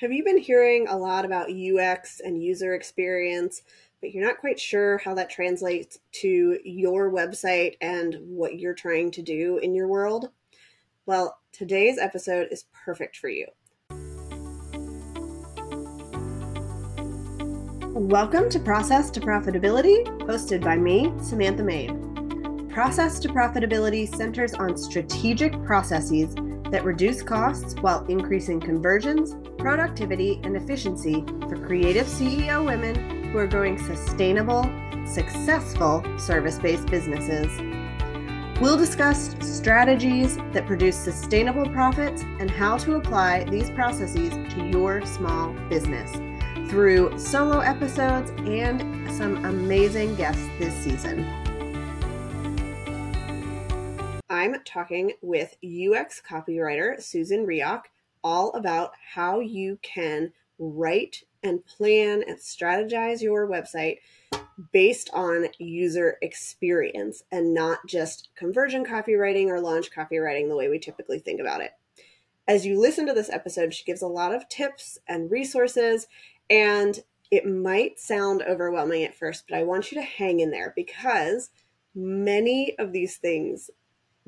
Have you been hearing a lot about UX and user experience, but you're not quite sure how that translates to your website and what you're trying to do in your world? Well, today's episode is perfect for you. Welcome to Process to Profitability, hosted by me, Samantha Main. Process to Profitability centers on strategic processes that reduce costs while increasing conversions, productivity, and efficiency for creative CEO women who are growing sustainable, successful service based businesses. We'll discuss strategies that produce sustainable profits and how to apply these processes to your small business through solo episodes and some amazing guests this season. I'm talking with UX copywriter Susan Reoch all about how you can write and plan and strategize your website based on user experience and not just conversion copywriting or launch copywriting the way we typically think about it. As you listen to this episode, she gives a lot of tips and resources, and it might sound overwhelming at first, but I want you to hang in there because many of these things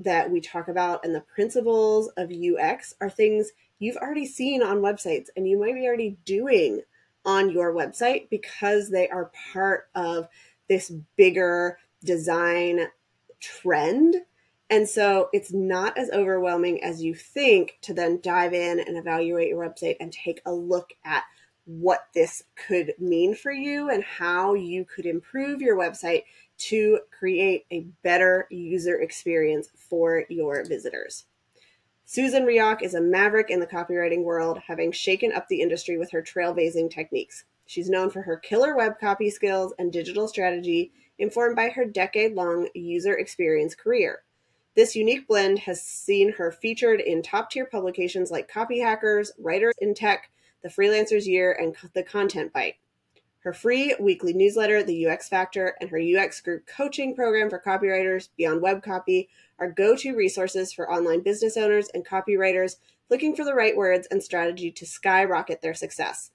that we talk about and the principles of UX are things you've already seen on websites and you might be already doing on your website because they are part of this bigger design trend. And so it's not as overwhelming as you think to then dive in and evaluate your website and take a look at what this could mean for you and how you could improve your website to create a better user experience for your visitors. Susan Reoch is a maverick in the copywriting world, having shaken up the industry with her trailblazing techniques. She's known for her killer web copy skills and digital strategy, informed by her decade long user experience career. This unique blend has seen her featured in top tier publications like Copy Hackers, Writers in Tech, The Freelancer's Year, and The Content Bite. Her free weekly newsletter, The UX Factor, and her UX group coaching program for copywriters, Beyond Web Copy, are go to resources for online business owners and copywriters looking for the right words and strategy to skyrocket their success.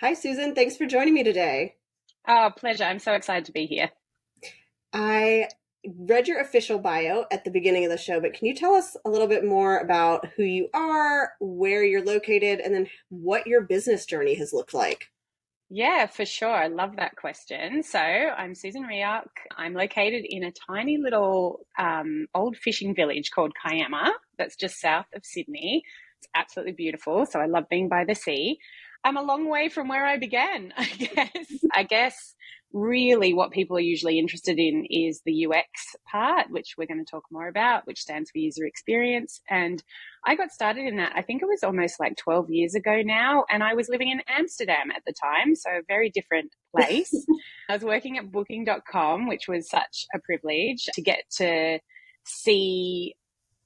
Hi, Susan. Thanks for joining me today. Oh, pleasure. I'm so excited to be here. I read your official bio at the beginning of the show, but can you tell us a little bit more about who you are, where you're located, and then what your business journey has looked like? Yeah, for sure. I love that question. So I'm Susan Reoch. I'm located in a tiny little um, old fishing village called Kiama that's just south of Sydney. It's absolutely beautiful. So I love being by the sea. I'm a long way from where I began, I guess. I guess really what people are usually interested in is the UX part, which we're going to talk more about, which stands for user experience. And I got started in that, I think it was almost like 12 years ago now. And I was living in Amsterdam at the time, so a very different place. I was working at booking.com, which was such a privilege to get to see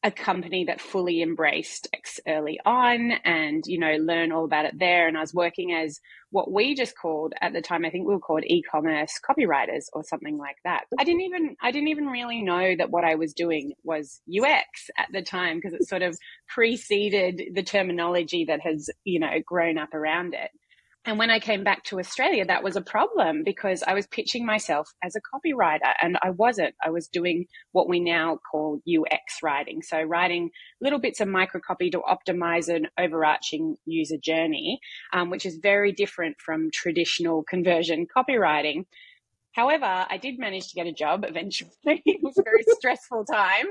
a company that fully embraced X early on and, you know, learn all about it there. And I was working as what we just called at the time, I think we were called e-commerce copywriters or something like that. I didn't even, I didn't even really know that what I was doing was UX at the time because it sort of preceded the terminology that has, you know, grown up around it. And when I came back to Australia, that was a problem because I was pitching myself as a copywriter and I wasn't. I was doing what we now call UX writing. So writing little bits of micro copy to optimize an overarching user journey, um, which is very different from traditional conversion copywriting. However, I did manage to get a job eventually. it was a very stressful time.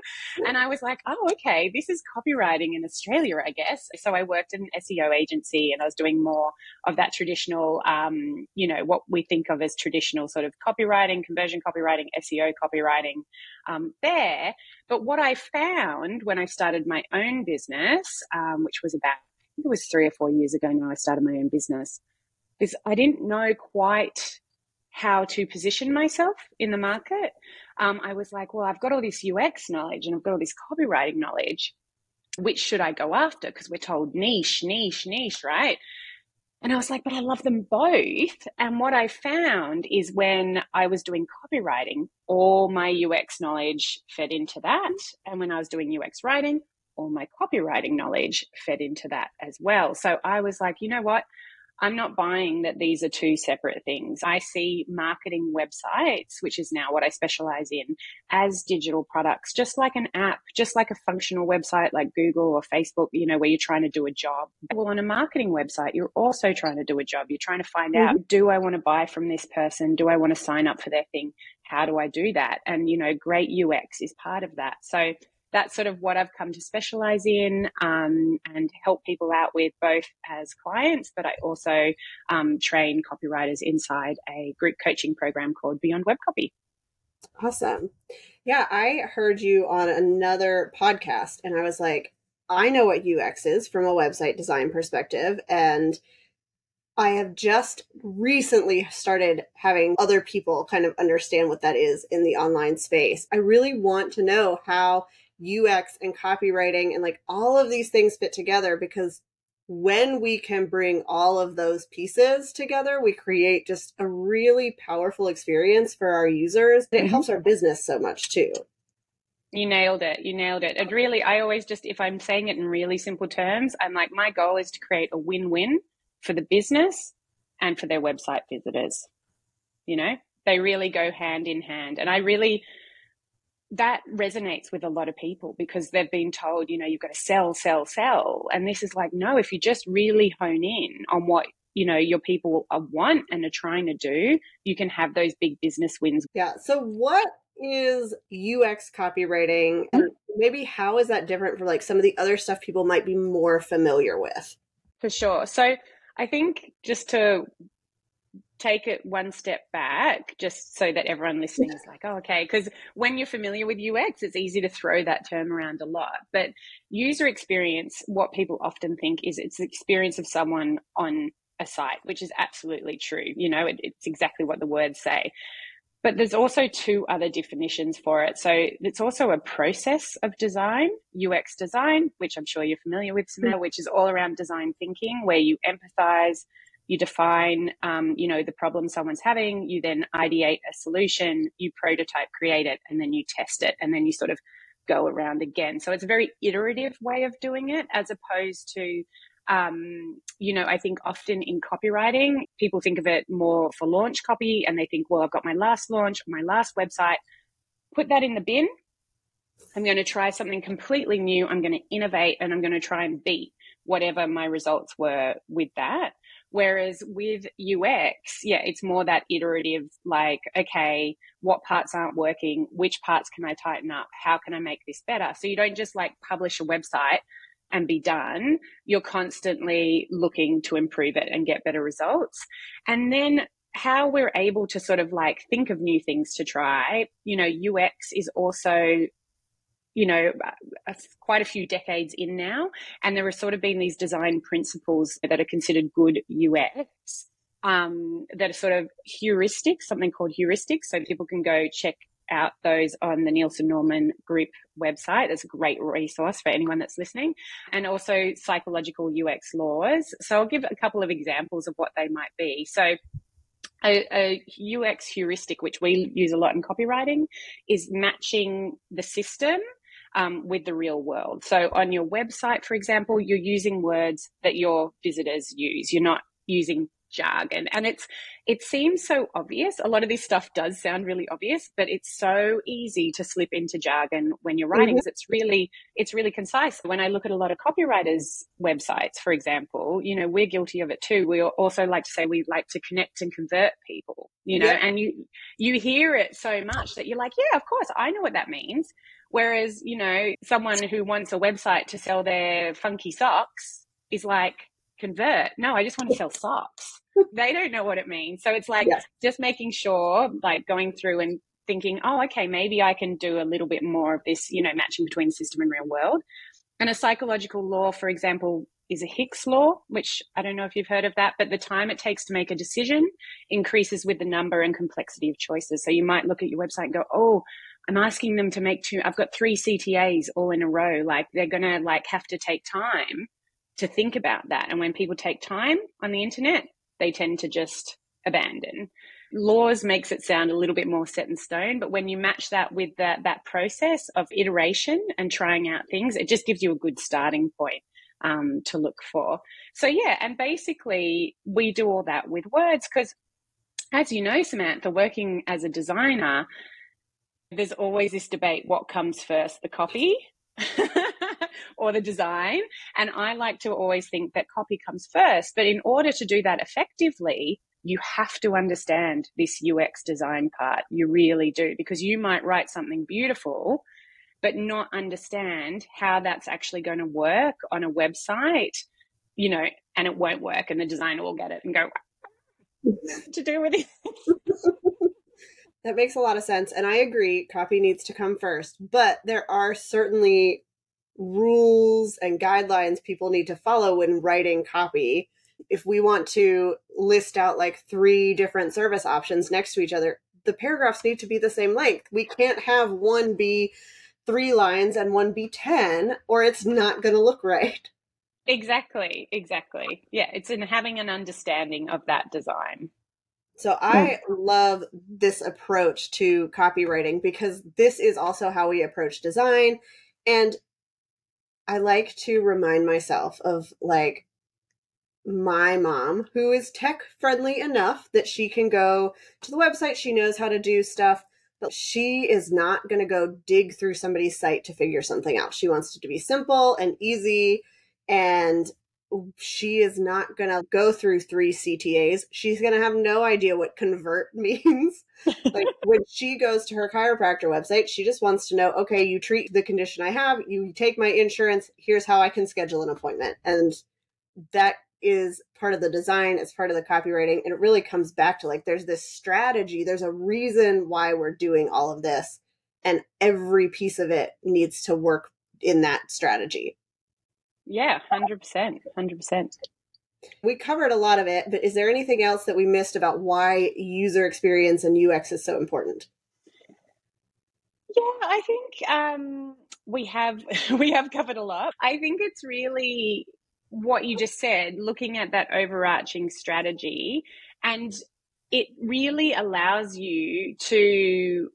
And I was like, oh, okay, this is copywriting in Australia, I guess. So I worked in an SEO agency and I was doing more of that traditional, um, you know, what we think of as traditional sort of copywriting, conversion copywriting, SEO copywriting um, there. But what I found when I started my own business, um, which was about, I think it was three or four years ago now, I started my own business, is I didn't know quite how to position myself in the market. Um, I was like, well, I've got all this UX knowledge and I've got all this copywriting knowledge. Which should I go after? Because we're told niche, niche, niche, right? And I was like, but I love them both. And what I found is when I was doing copywriting, all my UX knowledge fed into that. And when I was doing UX writing, all my copywriting knowledge fed into that as well. So I was like, you know what? I'm not buying that these are two separate things. I see marketing websites, which is now what I specialize in, as digital products, just like an app, just like a functional website like Google or Facebook, you know, where you're trying to do a job. Well, on a marketing website, you're also trying to do a job. You're trying to find mm-hmm. out, do I want to buy from this person? Do I want to sign up for their thing? How do I do that? And, you know, great UX is part of that. So that's sort of what I've come to specialize in um, and help people out with both as clients, but I also um, train copywriters inside a group coaching program called Beyond Web Copy. Awesome. Yeah, I heard you on another podcast and I was like, I know what UX is from a website design perspective. And I have just recently started having other people kind of understand what that is in the online space. I really want to know how UX and copywriting and like all of these things fit together because when we can bring all of those pieces together, we create just a really powerful experience for our users. It mm-hmm. helps our business so much too. You nailed it. You nailed it. And really, I always just, if I'm saying it in really simple terms, I'm like, my goal is to create a win win for the business and for their website visitors. You know, they really go hand in hand. And I really, that resonates with a lot of people because they've been told, you know, you've got to sell, sell, sell. And this is like, no, if you just really hone in on what, you know, your people want and are trying to do, you can have those big business wins. Yeah. So what is UX copywriting and maybe how is that different from like some of the other stuff people might be more familiar with? For sure. So I think just to take it one step back just so that everyone listening is like, oh, okay. Because when you're familiar with UX, it's easy to throw that term around a lot. But user experience, what people often think is it's the experience of someone on a site, which is absolutely true. You know, it, it's exactly what the words say. But there's also two other definitions for it. So it's also a process of design, UX design, which I'm sure you're familiar with, Samantha, mm. which is all around design thinking, where you empathize, you define um, you know the problem someone's having you then ideate a solution you prototype create it and then you test it and then you sort of go around again. So it's a very iterative way of doing it as opposed to um, you know i think often in copywriting people think of it more for launch copy and they think well i've got my last launch my last website. Put that in the bin. I'm going to try something completely new. I'm going to innovate and i'm going to try and beat whatever my results were with that Whereas with UX, yeah, it's more that iterative, like, okay, what parts aren't working? Which parts can I tighten up? How can I make this better? So you don't just like publish a website and be done. You're constantly looking to improve it and get better results. And then how we're able to sort of like think of new things to try, you know, UX is also you know, quite a few decades in now. And there have sort of been these design principles that are considered good UX um, that are sort of heuristics, something called heuristics. So people can go check out those on the Nielsen Norman Group website. That's a great resource for anyone that's listening. And also psychological UX laws. So I'll give a couple of examples of what they might be. So a, a, UX heuristic, which we use a lot in copywriting, is matching the system um, with the real world. So on your website, for example, you're using words that your visitors use. You're not using jargon and it's it seems so obvious a lot of this stuff does sound really obvious but it's so easy to slip into jargon when you're writing mm-hmm. it's really it's really concise when i look at a lot of copywriters websites for example you know we're guilty of it too we also like to say we like to connect and convert people you know yeah. and you you hear it so much that you're like yeah of course i know what that means Whereas, you know, someone who wants a website to sell their funky socks is like, convert. No, I just want to sell socks. They don't know what it means. So it's like yes. just making sure, like going through and thinking, oh, okay, maybe I can do a little bit more of this, you know, matching between system and real world. And a psychological law, for example, is a Hick's law, which I don't know if you've heard of that, but the time it takes to make a decision increases with the number and complexity of choices. So you might look at your website and go, oh, I'm asking them to make two, I've got three CTAs all in a row. Like they're going to like have to take time to think about that. And when people take time on the internet, they tend to just abandon. laws makes it sound a little bit more set in stone but when you match that with that that process of iteration and trying out things it just gives you a good starting point um, to look for so yeah and basically we do all that with words because as you know samantha working as a designer there's always this debate what comes first the copy or the design and i like to always think that copy comes first but in order to do that effectively you have to understand this UX design part. You really do, because you might write something beautiful, but not understand how that's actually going to work on a website, you know, and it won't work. And the designer will get it and go, to do with it. that makes a lot of sense. And I agree, copy needs to come first. But there are certainly rules and guidelines people need to follow when writing copy if we want to list out like three different service options next to each other, the paragraphs need to be the same length. We can't have one be three lines and one be 10, or it's not going to look right. Exactly, exactly. Yeah, it's in having an understanding of that design. So I hmm. love this approach to copywriting because this is also how we approach design. And I like to remind myself of like my mom, who is tech friendly enough that she can go to the website, she knows how to do stuff, but she is not going to go dig through somebody's site to figure something out. She wants it to be simple and easy, and she is not going to go through three CTAs. She's going to have no idea what convert means. like when she goes to her chiropractor website, she just wants to know okay, you treat the condition I have, you take my insurance, here's how I can schedule an appointment. And that is part of the design, it's part of the copywriting, and it really comes back to like there's this strategy, there's a reason why we're doing all of this, and every piece of it needs to work in that strategy. Yeah, 100%. 100%. We covered a lot of it, but is there anything else that we missed about why user experience and UX is so important? Yeah, I think um, we have we have covered a lot. I think it's really what you just said, looking at that overarching strategy, and it really allows you to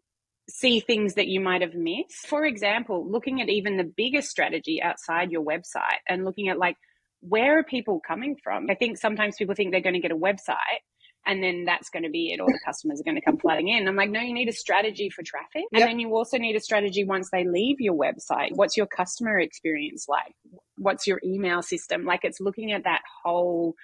see things that you might have missed. For example, looking at even the bigger strategy outside your website and looking at like, where are people coming from? I think sometimes people think they're going to get a website and then that's going to be it. All the customers are going to come flooding in. I'm like, no, you need a strategy for traffic. Yep. And then you also need a strategy once they leave your website. What's your customer experience like? What's your email system? Like it's looking at that whole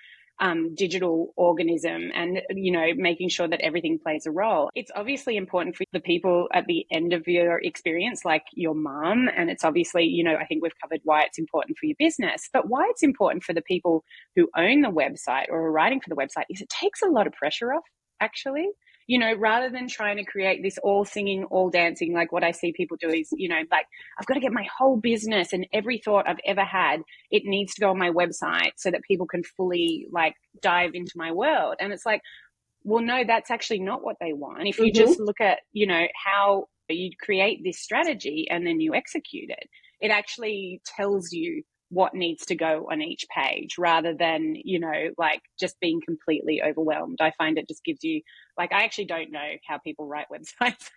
um, digital organism and you know making sure that everything plays a role. It's obviously important for the people at the end of your experience like your mom and it's obviously you know i think we've covered why it's important for your business. But why it's important for the people who own the website or are writing for the website is it takes a lot of pressure off actually you know, rather than trying to create this all singing, all dancing, like what I see people do is, you know, like I've got to get my whole business and every thought I've ever had, it needs to go on my website so that people can fully like dive into my world. And it's like, well, no, that's actually not what they want. If you mm-hmm. just look at, you know, how you create this strategy and then you execute it, it actually tells you what needs to go on each page rather than, you know, like just being completely overwhelmed. I find it just gives you, like, I actually don't know how people write websites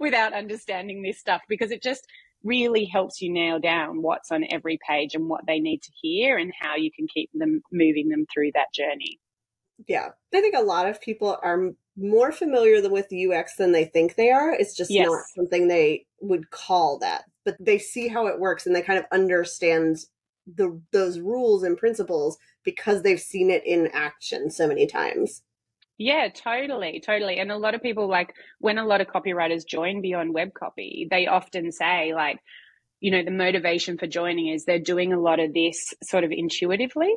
without understanding this stuff because it just really helps you nail down what's on every page and what they need to hear and how you can keep them moving them through that journey. Yeah. I think a lot of people are more familiar with UX than they think they are. It's just yes. not something they would call that, but they see how it works and they kind of understand the those rules and principles because they've seen it in action so many times. Yeah, totally, totally. And a lot of people like when a lot of copywriters join Beyond Web Copy, they often say like, you know, the motivation for joining is they're doing a lot of this sort of intuitively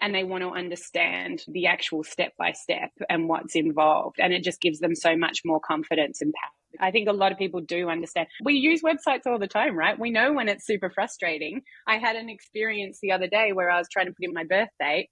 and they want to understand the actual step by step and what's involved. And it just gives them so much more confidence and power. I think a lot of people do understand. We use websites all the time, right? We know when it's super frustrating. I had an experience the other day where I was trying to put in my birth date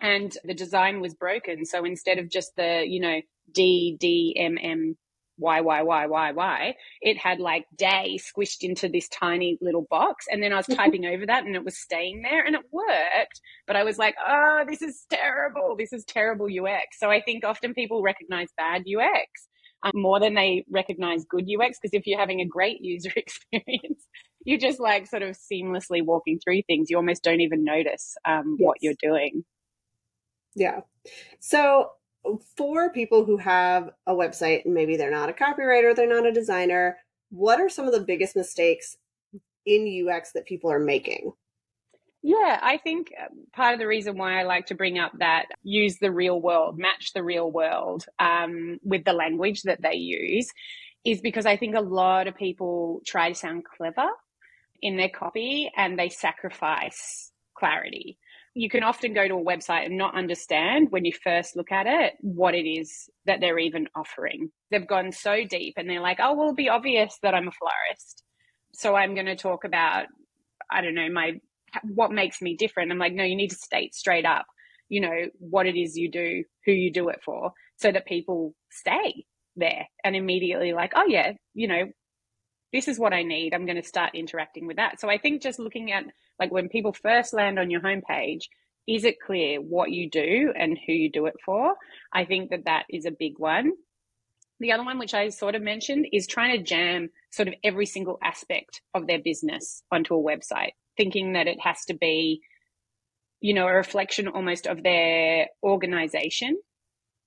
and the design was broken. So instead of just the, you know, D, D, M, M why, why, why, why, why. It had like day squished into this tiny little box. And then I was mm-hmm. typing over that and it was staying there and it worked. But I was like, oh, this is terrible. This is terrible UX. So I think often people recognize bad UX um, more than they recognize good UX. Because if you're having a great user experience, you're just like sort of seamlessly walking through things. You almost don't even notice um, yes. what you're doing. Yeah. So for people who have a website and maybe they're not a copywriter, they're not a designer, what are some of the biggest mistakes in UX that people are making? Yeah, I think uh, part of the reason why I like to bring up that use the real world, match the real world um, with the language that they use is because I think a lot of people try to sound clever in their copy and they sacrifice clarity you can often go to a website and not understand when you first look at it what it is that they're even offering. They've gone so deep and they're like, oh, well, it'll be obvious that I'm a florist. So I'm going to talk about, I don't know, my, what makes me different. I'm like, no, you need to state straight up, you know, what it is you do, who you do it for, so that people stay there and immediately like, oh, yeah, you know, this is what I need. I'm going to start interacting with that. So I think just looking at like when people first land on your homepage, is it clear what you do and who you do it for? I think that that is a big one. The other one, which I sort of mentioned, is trying to jam sort of every single aspect of their business onto a website, thinking that it has to be, you know, a reflection almost of their organization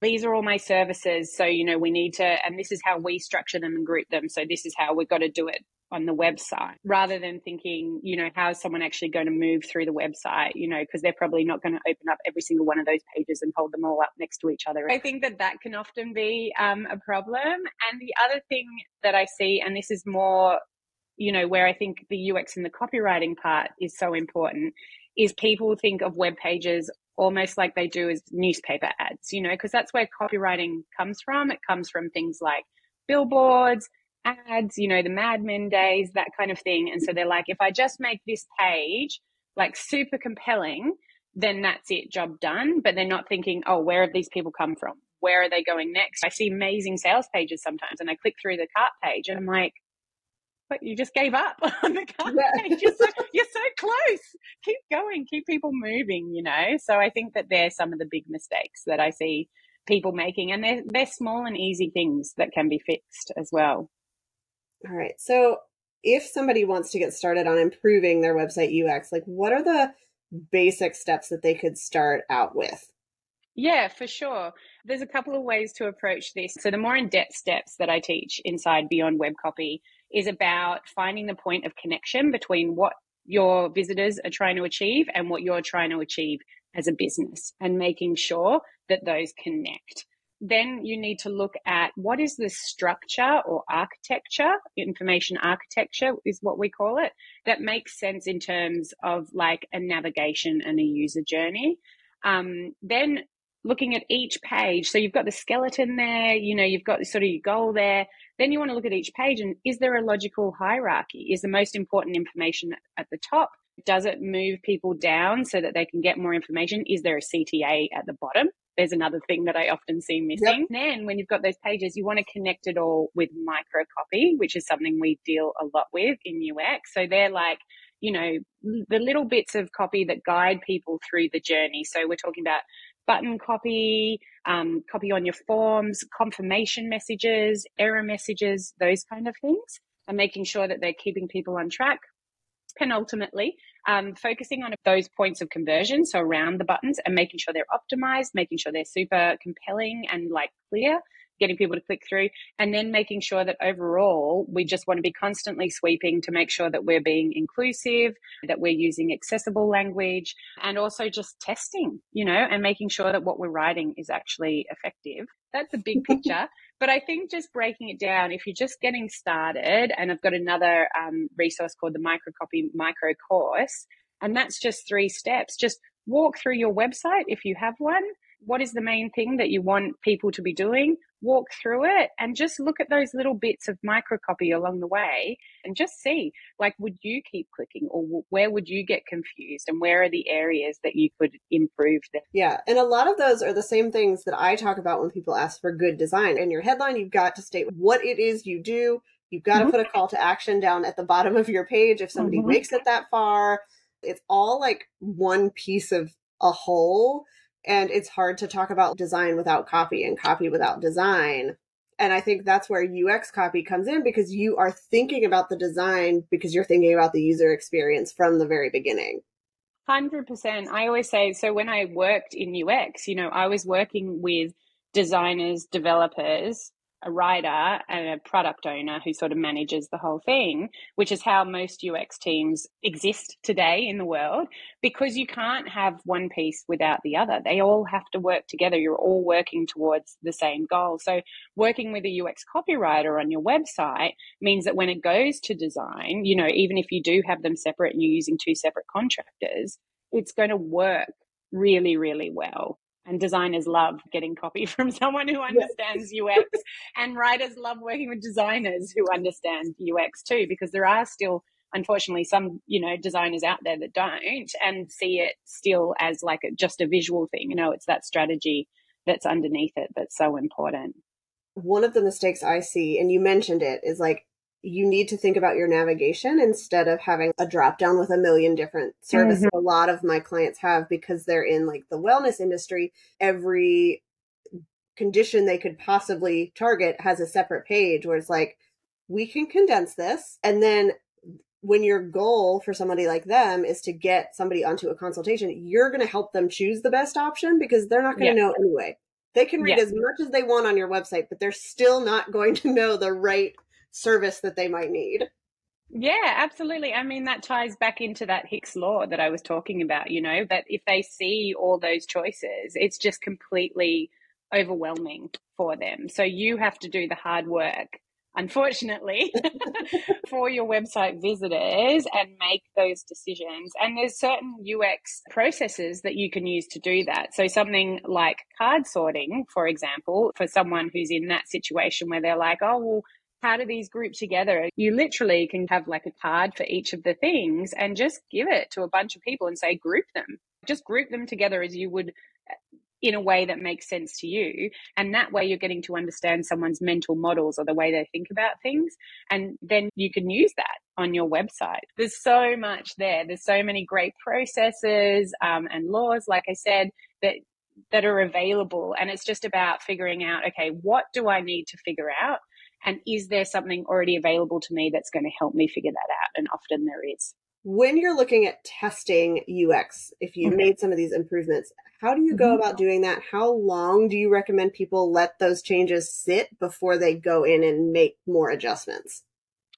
these are all my services. So, you know, we need to, and this is how we structure them and group them. So, this is how we've got to do it on the website rather than thinking, you know, how is someone actually going to move through the website, you know, because they're probably not going to open up every single one of those pages and hold them all up next to each other. I think that that can often be um, a problem. And the other thing that I see, and this is more, you know, where I think the UX and the copywriting part is so important, is people think of web pages almost like they do as newspaper ads, you know, because that's where copywriting comes from. It comes from things like billboards, ads, you know, the Mad Men days, that kind of thing. And so they're like, if I just make this page like super compelling, then that's it, job done. But they're not thinking, oh, where have these people come from? Where are they going next? I see amazing sales pages sometimes and I click through the cart page and I'm like, but you just gave up on the car. Yeah. you're, so, you're so close. Keep going. Keep people moving you know? So i think that they're some of the big mistakes that i see people making and they're, they're small and easy things that can be fixed as well. All right. So if somebody wants to get started on improving their website ux like what are the basic steps that they could start out with? Yeah, for sure. There's a couple of ways to approach this. So, the more in depth steps that I teach inside Beyond Web Copy is about finding the point of connection between what your visitors are trying to achieve and what you're trying to achieve as a business and making sure that those connect. Then you need to look at what is the structure or architecture, information architecture is what we call it, that makes sense in terms of like a navigation and a user journey. Um, then looking at each page. So you've got the skeleton there, you know, you've got sort of your goal there. Then you want to look at each page and is there a logical hierarchy? Is the most important information at the top? Does it move people down so that they can get more information? Is there a CTA at the bottom? There's another thing that I often see missing. Yep. Then when you've got those pages, you want to connect it all with micro copy, which is something we deal a lot with in UX. So they're like, you know, the little bits of copy that guide people through the journey. So we're talking about button copy, um, copy on your forms, confirmation messages, error messages, those kind of things, and making sure that they're keeping people on track. Penultimately, um, focusing on those points of conversion, so around the buttons, and making sure they're optimized, making sure they're super compelling and like clear, getting people to click through, and then making sure that overall we just want to be constantly sweeping to make sure that we're being inclusive, that we're using accessible language, and also just testing, you know, and making sure that what we're writing is actually effective. That's a big picture. But I think just breaking it down, if you're just getting started, and I've got another um, resource called the Microcopy Micro Course, and that's just three steps. Just walk through your website if you have one what is the main thing that you want people to be doing? Walk through it and just look at those little bits of microcopy along the way and just see like would you keep clicking or where would you get confused and where are the areas that you could improve them? Yeah and a lot of those are the same things that i talk about when people ask for good design. In your headline you've got to state what it is you do. You've got mm-hmm. to put a call to action down at the bottom of your page if somebody mm-hmm. makes it that far. It's all like one piece of a whole and it's hard to talk about design without copy and copy without design. And I think that's where UX copy comes in because you are thinking about the design because you're thinking about the user experience from the very beginning. 100%. I always say so when I worked in UX, you know, I was working with designers, developers, a writer and a product owner who sort of manages the whole thing, which is how most UX teams exist today in the world, because you can't have one piece without the other. They all have to work together. You're all working towards the same goal. So working with a UX copywriter on your website means that when it goes to design, you know, even if you do have them separate and you're using two separate contractors, it's going to work really, really well. And designers love getting copy from someone who understands UX, and writers love working with designers who understand UX too, because there are still, unfortunately, some you know designers out there that don't and see it still as like a, just a visual thing. You know, it's that strategy that's underneath it that's so important. One of the mistakes I see, and you mentioned it, is like you need to think about your navigation instead of having a drop down with a million different services. Mm-hmm. A lot of my clients have because they're in like the wellness industry. Every condition they could possibly target has a separate page where it's like, we can condense this. And then when your goal for somebody like them is to get somebody onto a consultation, you're going to help them choose the best option because they're not going to yeah. know anyway. They can read yeah. as much as they want on your website, but they're still not going to know the right service that they might need. Yeah, absolutely. I mean, that ties back into that Hick's law that I was talking about, you know, that if they see all those choices, it's just completely overwhelming for them. So you have to do the hard work, unfortunately, for your website visitors and make those decisions. And there's certain UX processes that you can use to do that. So something like card sorting, for example, for someone who's in that situation where they're like, oh, well, how do these group together? You literally can have like a card for each of the things and just give it to a bunch of people and say, group them. Just group them together as you would uh, in a way that makes sense to you. And that way you're getting to understand someone's mental models or the way they think about things. And then you can use that on your website. There's so much there. There's so many great processes um, and laws, like I said, that that are available. And it's just about figuring out, okay, what do I need to figure out? And is there something already available to me that's going to help me figure that out? And often there is. When you're looking at testing UX, if you mm-hmm. made some of these improvements, how do you go mm-hmm. about doing that? How long do you recommend people let those changes sit before they go in and make more adjustments?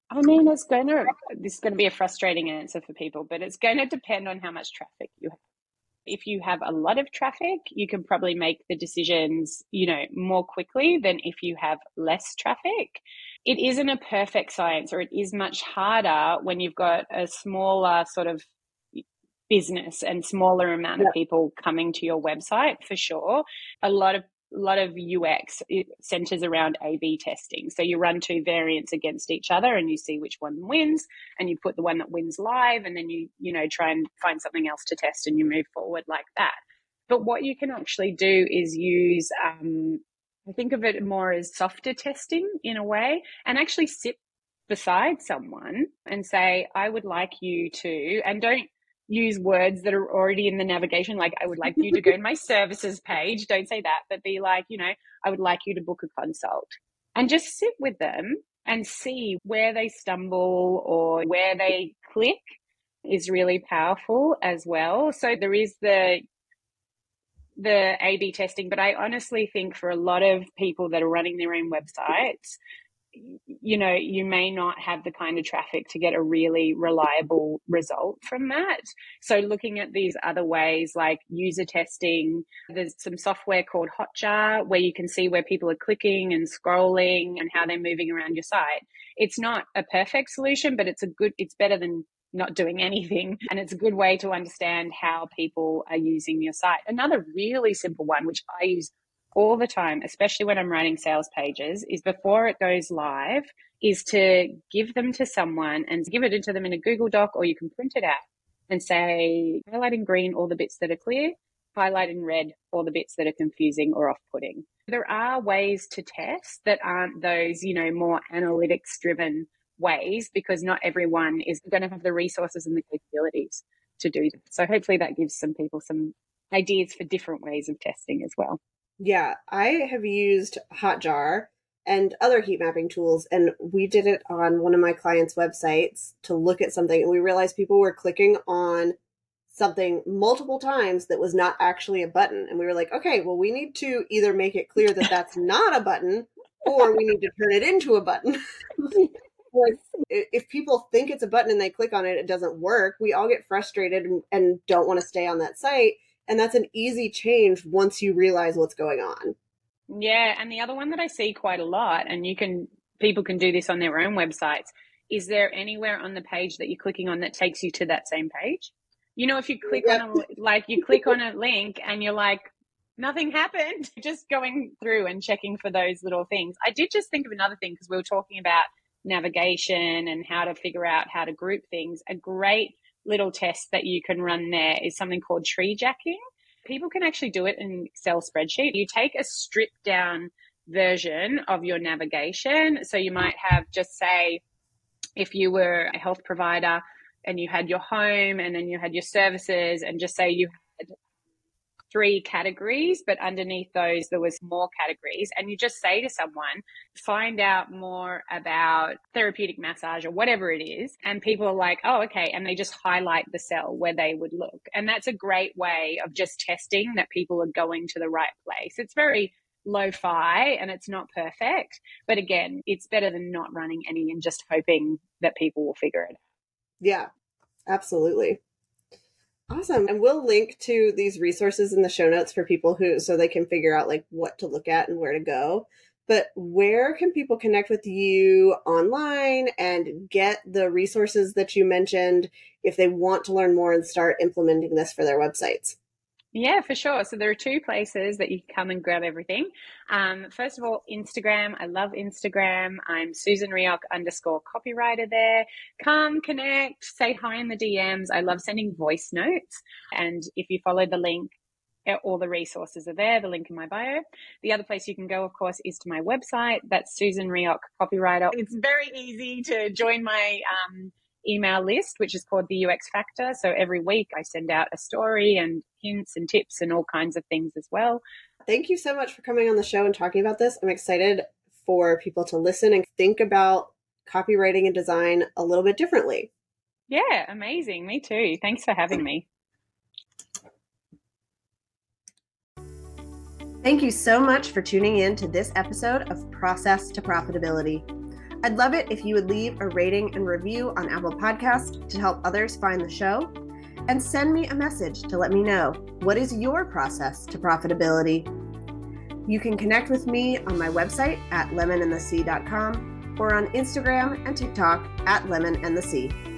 I mean, it's going to, this is going to be a frustrating answer for people, but it's going to depend on how much traffic you have if you have a lot of traffic, you can probably make the decisions, you know, more quickly than if you have less traffic. It isn't a perfect science or it is much harder when you've got a smaller sort of business and smaller amount of people coming to your website for sure. A lot of a lot of UX centers around A B testing. So you run two variants against each other and you see which one wins and you put the one that wins live and then you, you know, try and find something else to test and you move forward like that. But what you can actually do is use, um, I think of it more as softer testing in a way and actually sit beside someone and say, I would like you to, and don't use words that are already in the navigation. Like, I would like you to go to my services page. Don't say that, but be like, you know, I would like you to book a consult and just sit with them and see where they stumble or where they click is really powerful as well. So there is the the A B testing, but I honestly think for a lot of people that are running their own websites, you know, you may not have the kind of traffic to get a really reliable result from that. So looking at these other ways like user testing, there's some software called Hotjar where you can see where people are clicking and scrolling and how they're moving around your site. It's not a perfect solution, but it's a good, it's better than not doing anything. And it's a good way to understand how people are using your site. Another really simple one, which I use all the time, especially when I'm writing sales pages, is before it goes live, is to give them to someone and give it to them in a Google Doc or you can print it out and say, highlight in green all the bits that are clear, highlight in red all the bits that are confusing or off putting. There are ways to test that aren't those, you know, more analytics driven ways because not everyone is going to have the resources and the capabilities to do that. So hopefully that gives some people some ideas for different ways of testing as well. Yeah, I have used Hotjar and other heat mapping tools, and we did it on one of my clients' websites to look at something, and we realized people were clicking on something multiple times that was not actually a button. And we were like, okay, well, we need to either make it clear that that's not a button or we need to turn it into a button. if people think it's a button and they click on it, it doesn't work. We all get frustrated and, and don't want to stay on that site. And that's an easy change once you realize what's going on. Yeah. And the other one that I see quite a lot, and you can, people can do this on their own websites. Is there anywhere on the page that you're clicking on that takes you to that same page? You know, if you click yep. on a, like you click on a link and you're like, nothing happened, just going through and checking for those little things. I did just think of another thing because we were talking about navigation and how to figure out how to group things. A great little test that you can run there is something called tree jacking. People can actually do it in Excel spreadsheet. You take a stripped down version of your navigation. So you might have just say, if you were a health provider and you had your home and then you had your services and just say you had three categories, but underneath those, there was more categories. And you just say to someone, find out more about therapeutic massage or whatever it is. And people are like, oh, okay. And they just highlight the cell where they would look. And that's a great way of just testing that people are going to the right place. It's very lo-fi and it's not perfect. But again, it's better than not running any and just hoping that people will figure it out. Yeah, absolutely. Awesome. And we'll link to these resources in the show notes for people who so they can figure out like what to look at and where to go. But where can people connect with you online and get the resources that you mentioned if they want to learn more and start implementing this for their websites? Yeah, for sure. So there are two places that you can come and grab everything. Um, first of all, Instagram. I love Instagram. I'm Susan Reoch underscore copywriter there. Come connect, say hi in the DMs. I love sending voice notes. And if you follow the link, eh, all the resources are there, the link in my bio. The other place you can go, of course, is to my website. That's Susan Reoch Copywriter. It's very easy to join my um, email list, which is called the UX Factor. So every week I send out a story and hints and tips and all kinds of things as well. Thank you so much for coming on the show and talking about this. I'm excited for people to listen and think about copywriting and design a little bit differently. Yeah, amazing. Me too. Thanks for having me. Thank you so much for tuning in to this episode of Process to Profitability. I'd love it if you would leave a rating and review on Apple Podcast to help others find the show. And send me a message to let me know what is your process to profitability. You can connect with me on my website at lemonandthesea.com or on Instagram and TikTok at lemonandthesea.